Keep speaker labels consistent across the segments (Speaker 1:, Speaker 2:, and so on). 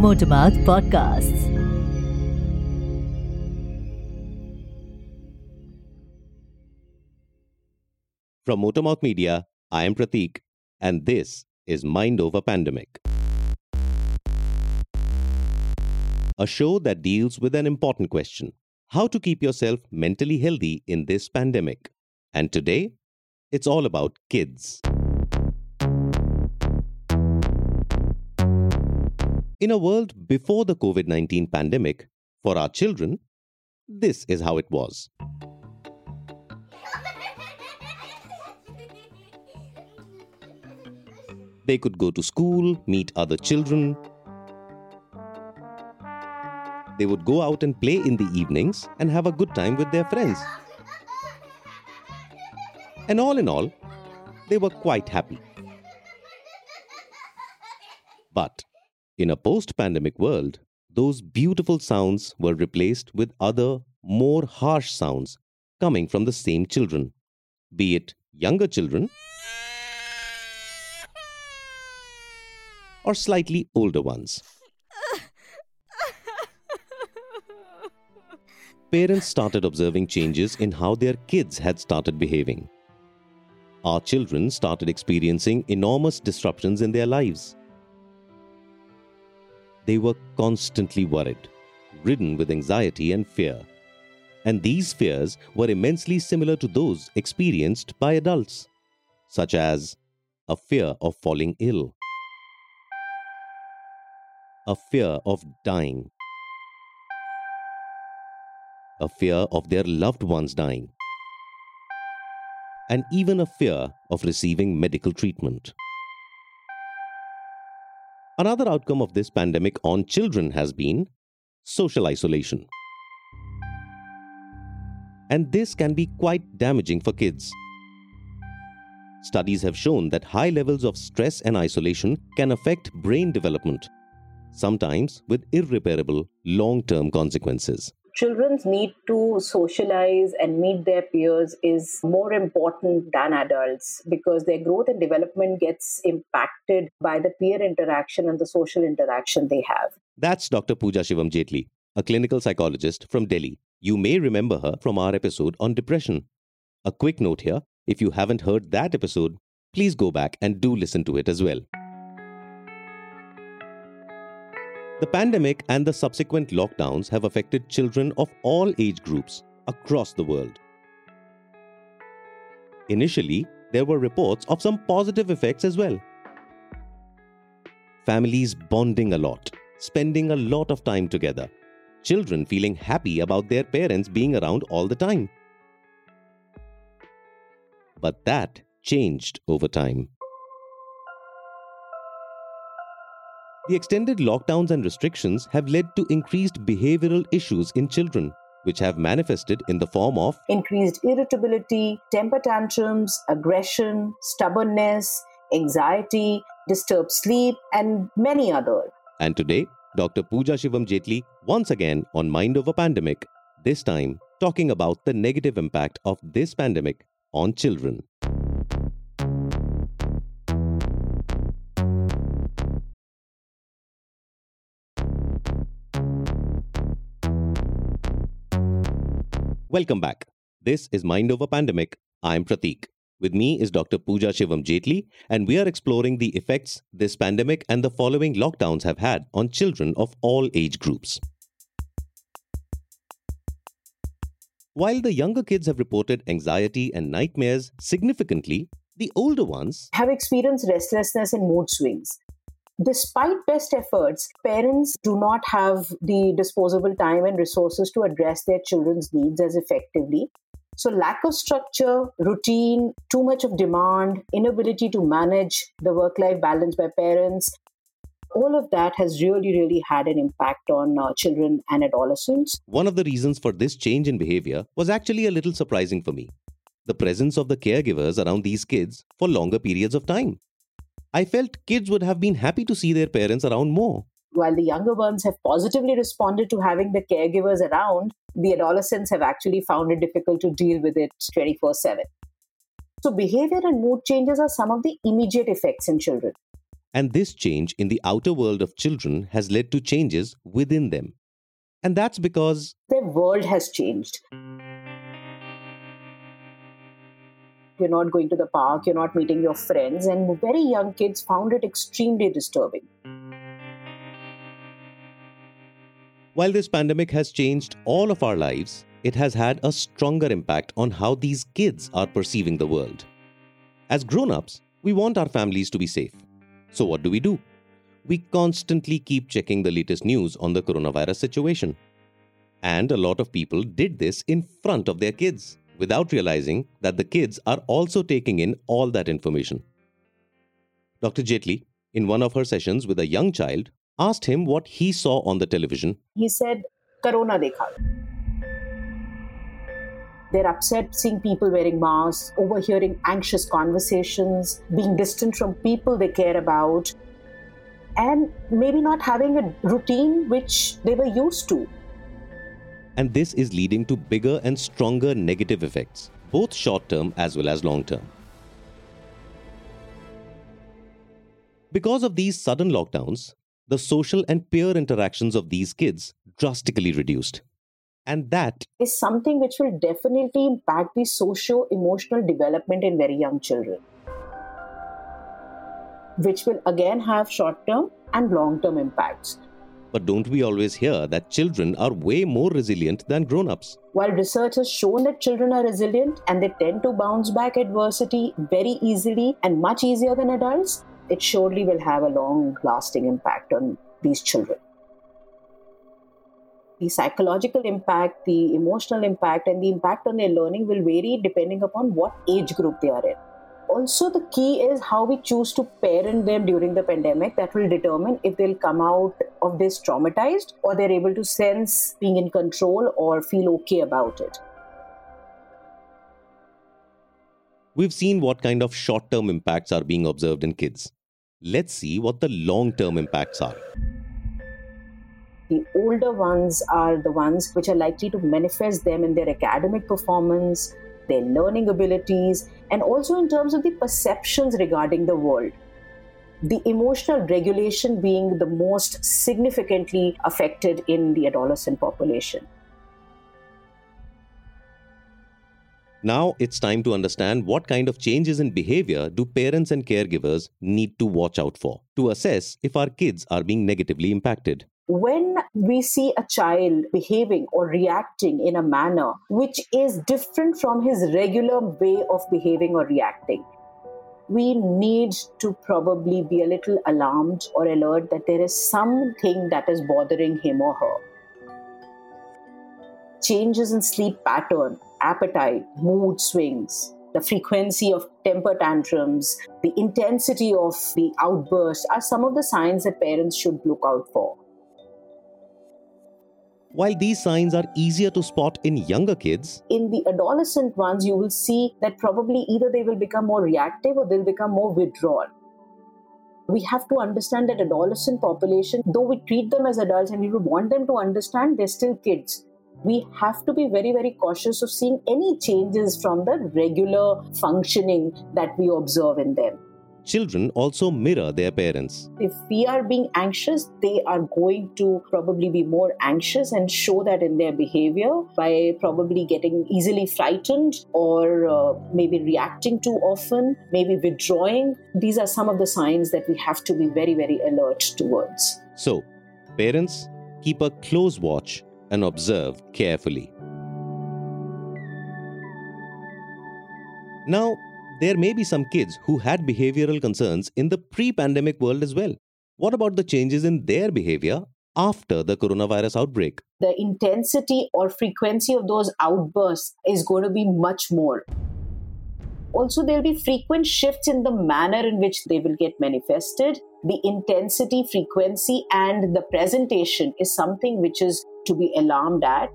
Speaker 1: Motormouth Podcasts.
Speaker 2: From Motormouth Media, I am Prateek, and this is Mind Over Pandemic. A show that deals with an important question how to keep yourself mentally healthy in this pandemic. And today, it's all about kids. In a world before the COVID 19 pandemic, for our children, this is how it was. They could go to school, meet other children. They would go out and play in the evenings and have a good time with their friends. And all in all, they were quite happy. But in a post pandemic world, those beautiful sounds were replaced with other, more harsh sounds coming from the same children, be it younger children or slightly older ones. Parents started observing changes in how their kids had started behaving. Our children started experiencing enormous disruptions in their lives. They were constantly worried, ridden with anxiety and fear. And these fears were immensely similar to those experienced by adults, such as a fear of falling ill, a fear of dying, a fear of their loved ones dying, and even a fear of receiving medical treatment. Another outcome of this pandemic on children has been social isolation. And this can be quite damaging for kids. Studies have shown that high levels of stress and isolation can affect brain development, sometimes with irreparable long term consequences
Speaker 3: children's need to socialize and meet their peers is more important than adults because their growth and development gets impacted by the peer interaction and the social interaction they have.
Speaker 2: That's Dr. Pooja Shivam Jetli, a clinical psychologist from Delhi. You may remember her from our episode on depression. A quick note here if you haven't heard that episode, please go back and do listen to it as well. The pandemic and the subsequent lockdowns have affected children of all age groups across the world. Initially, there were reports of some positive effects as well. Families bonding a lot, spending a lot of time together, children feeling happy about their parents being around all the time. But that changed over time. The extended lockdowns and restrictions have led to increased behavioral issues in children, which have manifested in the form of
Speaker 3: increased irritability, temper tantrums, aggression, stubbornness, anxiety, disturbed sleep, and many others.
Speaker 2: And today, Dr. Pooja Shivam Jetli once again on Mind Over Pandemic, this time talking about the negative impact of this pandemic on children. Welcome back. This is Mind Over Pandemic. I'm Prateek. With me is Dr. Pooja Shivam Jetli, and we are exploring the effects this pandemic and the following lockdowns have had on children of all age groups. While the younger kids have reported anxiety and nightmares significantly, the older ones
Speaker 3: have experienced restlessness and mood swings. Despite best efforts, parents do not have the disposable time and resources to address their children's needs as effectively. So, lack of structure, routine, too much of demand, inability to manage the work life balance by parents, all of that has really, really had an impact on uh, children and adolescents.
Speaker 2: One of the reasons for this change in behavior was actually a little surprising for me the presence of the caregivers around these kids for longer periods of time. I felt kids would have been happy to see their parents around more.
Speaker 3: While the younger ones have positively responded to having the caregivers around, the adolescents have actually found it difficult to deal with it 24 7. So, behavior and mood changes are some of the immediate effects in children.
Speaker 2: And this change in the outer world of children has led to changes within them. And that's because
Speaker 3: their world has changed. You're not going to the park, you're not meeting your friends, and very young kids found it extremely disturbing.
Speaker 2: While this pandemic has changed all of our lives, it has had a stronger impact on how these kids are perceiving the world. As grown ups, we want our families to be safe. So, what do we do? We constantly keep checking the latest news on the coronavirus situation. And a lot of people did this in front of their kids without realizing that the kids are also taking in all that information. Dr. Jetli, in one of her sessions with a young child, asked him what he saw on the television.
Speaker 3: He said, Corona dekha. They're upset seeing people wearing masks, overhearing anxious conversations, being distant from people they care about, and maybe not having a routine which they were used to.
Speaker 2: And this is leading to bigger and stronger negative effects, both short term as well as long term. Because of these sudden lockdowns, the social and peer interactions of these kids drastically reduced. And that
Speaker 3: is something which will definitely impact the socio emotional development in very young children, which will again have short term and long term impacts.
Speaker 2: But don't we always hear that children are way more resilient than grown ups?
Speaker 3: While research has shown that children are resilient and they tend to bounce back adversity very easily and much easier than adults, it surely will have a long lasting impact on these children the psychological impact, the emotional impact, and the impact on their learning will vary depending upon what age group they are in. Also, the key is how we choose to parent them during the pandemic that will determine if they'll come out of this traumatized or they're able to sense being in control or feel okay about it.
Speaker 2: We've seen what kind of short term impacts are being observed in kids. Let's see what the long term impacts are.
Speaker 3: The older ones are the ones which are likely to manifest them in their academic performance, their learning abilities, and also in terms of the perceptions regarding the world. The emotional regulation being the most significantly affected in the adolescent population.
Speaker 2: Now it's time to understand what kind of changes in behavior do parents and caregivers need to watch out for to assess if our kids are being negatively impacted
Speaker 3: when we see a child behaving or reacting in a manner which is different from his regular way of behaving or reacting, we need to probably be a little alarmed or alert that there is something that is bothering him or her. Changes in sleep pattern, appetite, mood swings, the frequency of temper tantrums, the intensity of the outbursts are some of the signs that parents should look out for.
Speaker 2: While these signs are easier to spot in younger kids,
Speaker 3: in the adolescent ones, you will see that probably either they will become more reactive or they'll become more withdrawn. We have to understand that adolescent population, though we treat them as adults and we would want them to understand, they're still kids. We have to be very, very cautious of seeing any changes from the regular functioning that we observe in them
Speaker 2: children also mirror their parents.
Speaker 3: If we are being anxious, they are going to probably be more anxious and show that in their behavior by probably getting easily frightened or uh, maybe reacting too often, maybe withdrawing. These are some of the signs that we have to be very, very alert towards.
Speaker 2: So, parents, keep a close watch and observe carefully. Now, there may be some kids who had behavioral concerns in the pre pandemic world as well. What about the changes in their behavior after the coronavirus outbreak?
Speaker 3: The intensity or frequency of those outbursts is going to be much more. Also, there'll be frequent shifts in the manner in which they will get manifested. The intensity, frequency, and the presentation is something which is to be alarmed at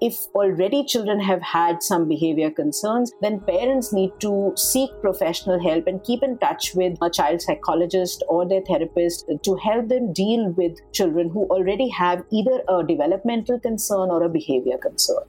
Speaker 3: if already children have had some behavior concerns, then parents need to seek professional help and keep in touch with a child psychologist or their therapist to help them deal with children who already have either a developmental concern or a behavior concern.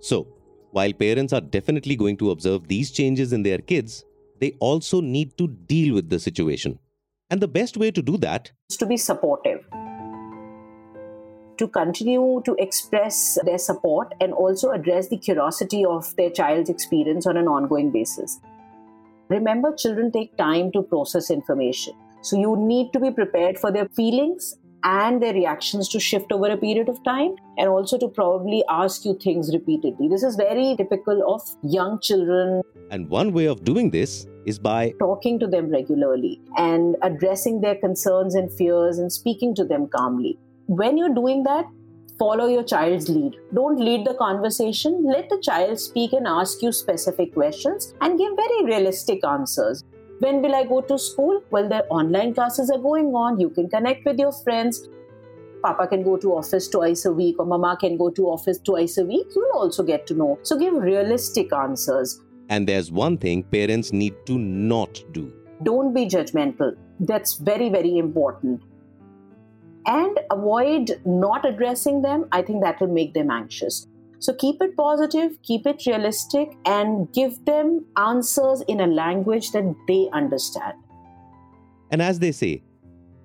Speaker 2: So, while parents are definitely going to observe these changes in their kids, they also need to deal with the situation. And the best way to do that
Speaker 3: is to be supportive to continue to express their support and also address the curiosity of their child's experience on an ongoing basis. Remember, children take time to process information. So you need to be prepared for their feelings and their reactions to shift over a period of time and also to probably ask you things repeatedly. This is very typical of young children.
Speaker 2: And one way of doing this is by
Speaker 3: talking to them regularly and addressing their concerns and fears and speaking to them calmly when you're doing that, follow your child's lead. Don't lead the conversation. Let the child speak and ask you specific questions and give very realistic answers. When will I go to school? Well, the online classes are going on. You can connect with your friends. Papa can go to office twice a week, or Mama can go to office twice a week. You'll also get to know. So give realistic answers.
Speaker 2: And there's one thing parents need to not do.
Speaker 3: Don't be judgmental. That's very, very important and avoid not addressing them, I think that will make them anxious. So keep it positive, keep it realistic, and give them answers in a language that they understand.
Speaker 2: And as they say,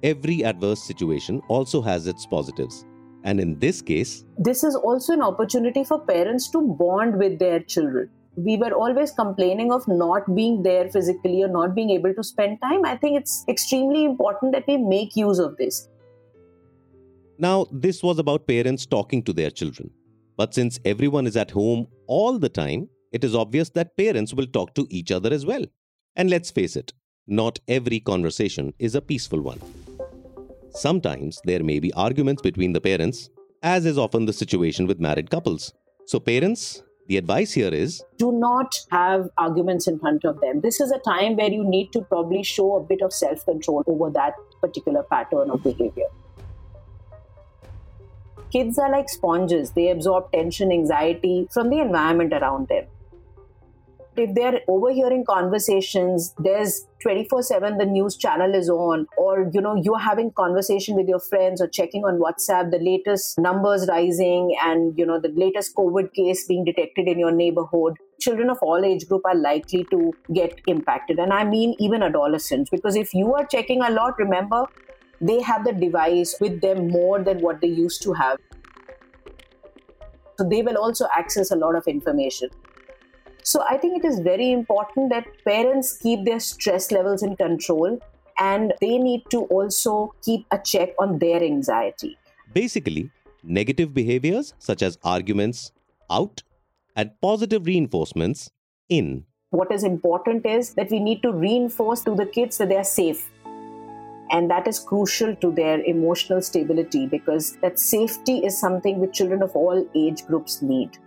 Speaker 2: every adverse situation also has its positives. And in this case,
Speaker 3: this is also an opportunity for parents to bond with their children. We were always complaining of not being there physically or not being able to spend time. I think it's extremely important that we make use of this.
Speaker 2: Now, this was about parents talking to their children. But since everyone is at home all the time, it is obvious that parents will talk to each other as well. And let's face it, not every conversation is a peaceful one. Sometimes there may be arguments between the parents, as is often the situation with married couples. So, parents, the advice here is
Speaker 3: do not have arguments in front of them. This is a time where you need to probably show a bit of self control over that particular pattern of behavior kids are like sponges. They absorb tension, anxiety from the environment around them. If they're overhearing conversations, there's 24 7 the news channel is on, or you know, you're having conversation with your friends or checking on WhatsApp, the latest numbers rising and you know, the latest COVID case being detected in your neighborhood. Children of all age group are likely to get impacted. And I mean even adolescents, because if you are checking a lot, remember they have the device with them more than what they used to have. So they will also access a lot of information. So I think it is very important that parents keep their stress levels in control and they need to also keep a check on their anxiety.
Speaker 2: Basically, negative behaviors such as arguments out and positive reinforcements in.
Speaker 3: What is important is that we need to reinforce to the kids that they are safe and that is crucial to their emotional stability because that safety is something which children of all age groups need.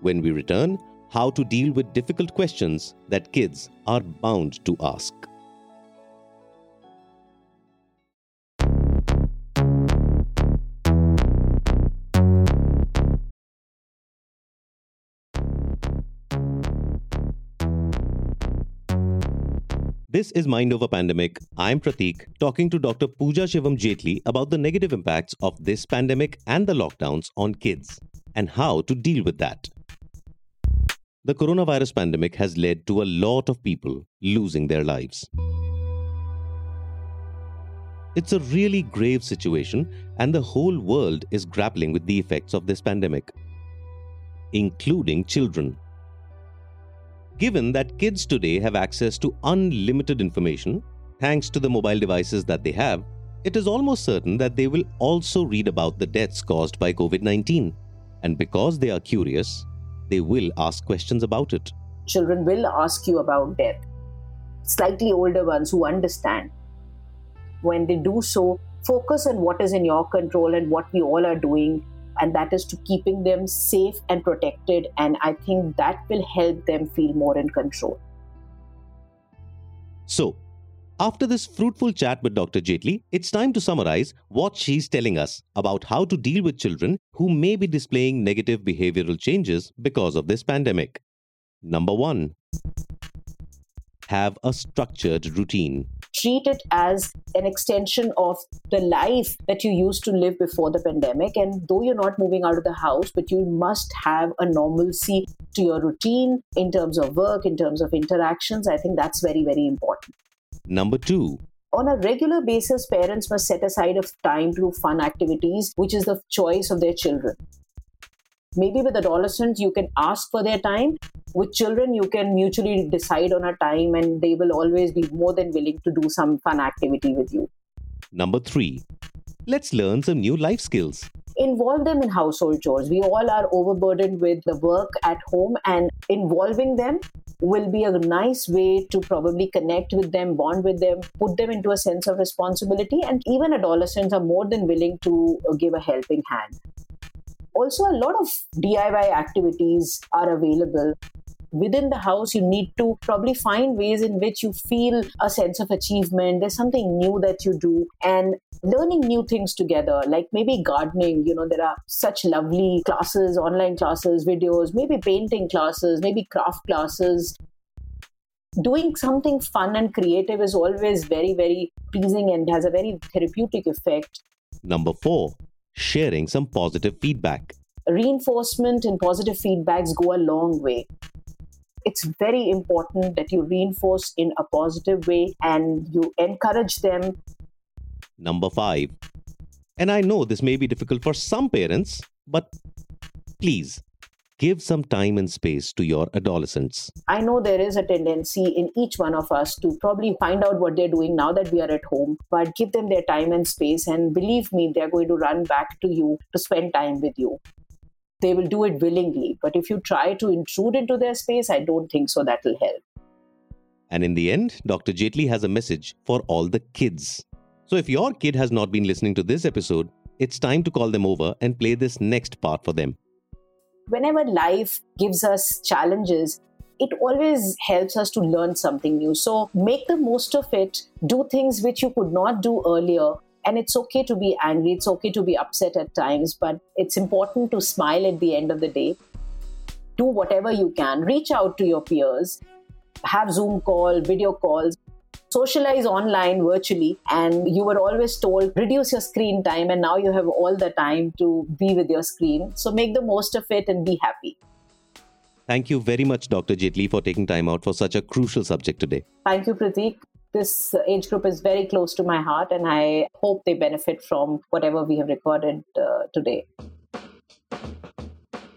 Speaker 2: When we return, how to deal with difficult questions that kids are bound to ask. This is Mind Over Pandemic. I'm Pratik, talking to Dr. Pooja Shivam Jetli about the negative impacts of this pandemic and the lockdowns on kids and how to deal with that. The coronavirus pandemic has led to a lot of people losing their lives. It's a really grave situation, and the whole world is grappling with the effects of this pandemic, including children. Given that kids today have access to unlimited information, thanks to the mobile devices that they have, it is almost certain that they will also read about the deaths caused by COVID 19. And because they are curious, they will ask questions about it.
Speaker 3: Children will ask you about death. Slightly older ones who understand. When they do so, focus on what is in your control and what we all are doing and that is to keeping them safe and protected. And I think that will help them feel more in control.
Speaker 2: So, after this fruitful chat with Dr. Jetli, it's time to summarize what she's telling us about how to deal with children who may be displaying negative behavioral changes because of this pandemic. Number one, have a structured routine.
Speaker 3: Treat it as an extension of the life that you used to live before the pandemic. And though you're not moving out of the house, but you must have a normalcy to your routine in terms of work, in terms of interactions. I think that's very, very important.
Speaker 2: Number two,
Speaker 3: on a regular basis, parents must set aside of time to do fun activities, which is the choice of their children. Maybe with adolescents, you can ask for their time. With children, you can mutually decide on a time, and they will always be more than willing to do some fun activity with you.
Speaker 2: Number three, let's learn some new life skills
Speaker 3: involve them in household chores. We all are overburdened with the work at home, and involving them will be a nice way to probably connect with them, bond with them, put them into a sense of responsibility. And even adolescents are more than willing to give a helping hand. Also, a lot of DIY activities are available within the house you need to probably find ways in which you feel a sense of achievement. There's something new that you do and learning new things together. Like maybe gardening you know there are such lovely classes online classes videos maybe painting classes maybe craft classes. Doing something fun and creative is always very very pleasing and has a very therapeutic effect.
Speaker 2: Number 4 sharing some positive feedback.
Speaker 3: Reinforcement and positive feedbacks go a long way it's very important that you reinforce in a positive way and you encourage them.
Speaker 2: Number five, and I know this may be difficult for some parents, but please give some time and space to your adolescents.
Speaker 3: I know there is a tendency in each one of us to probably find out what they're doing now that we are at home, but give them their time and space. And believe me, they're going to run back to you to spend time with you they will do it willingly. But if you try to intrude into their space, I don't think so that will help.
Speaker 2: And in the end, Dr. Jaitley has a message for all the kids. So if your kid has not been listening to this episode, it's time to call them over and play this next part for them.
Speaker 3: Whenever life gives us challenges, it always helps us to learn something new. So make the most of it, do things which you could not do earlier, and it's okay to be angry, it's okay to be upset at times, but it's important to smile at the end of the day. Do whatever you can, reach out to your peers, have Zoom call, video calls, socialize online virtually. And you were always told reduce your screen time. And now you have all the time to be with your screen. So make the most of it and be happy.
Speaker 2: Thank you very much dr Jaitley for taking time out for such a crucial subject today.
Speaker 3: Thank you pratik this age group is very close to my heart, and I hope they benefit from whatever we have recorded uh, today.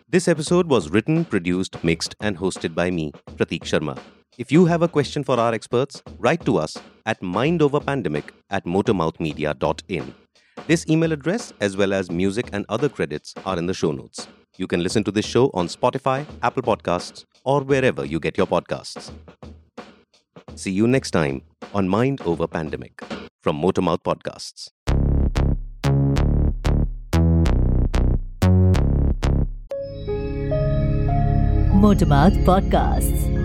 Speaker 2: This episode was written, produced, mixed, and hosted by me, Pratik Sharma. If you have a question for our experts, write to us at mindoverpandemic at motormouthmedia.in. This email address, as well as music and other credits, are in the show notes. You can listen to this show on Spotify, Apple Podcasts, or wherever you get your podcasts. See you next time on Mind Over Pandemic from Motormouth Podcasts.
Speaker 1: Motormouth Podcasts.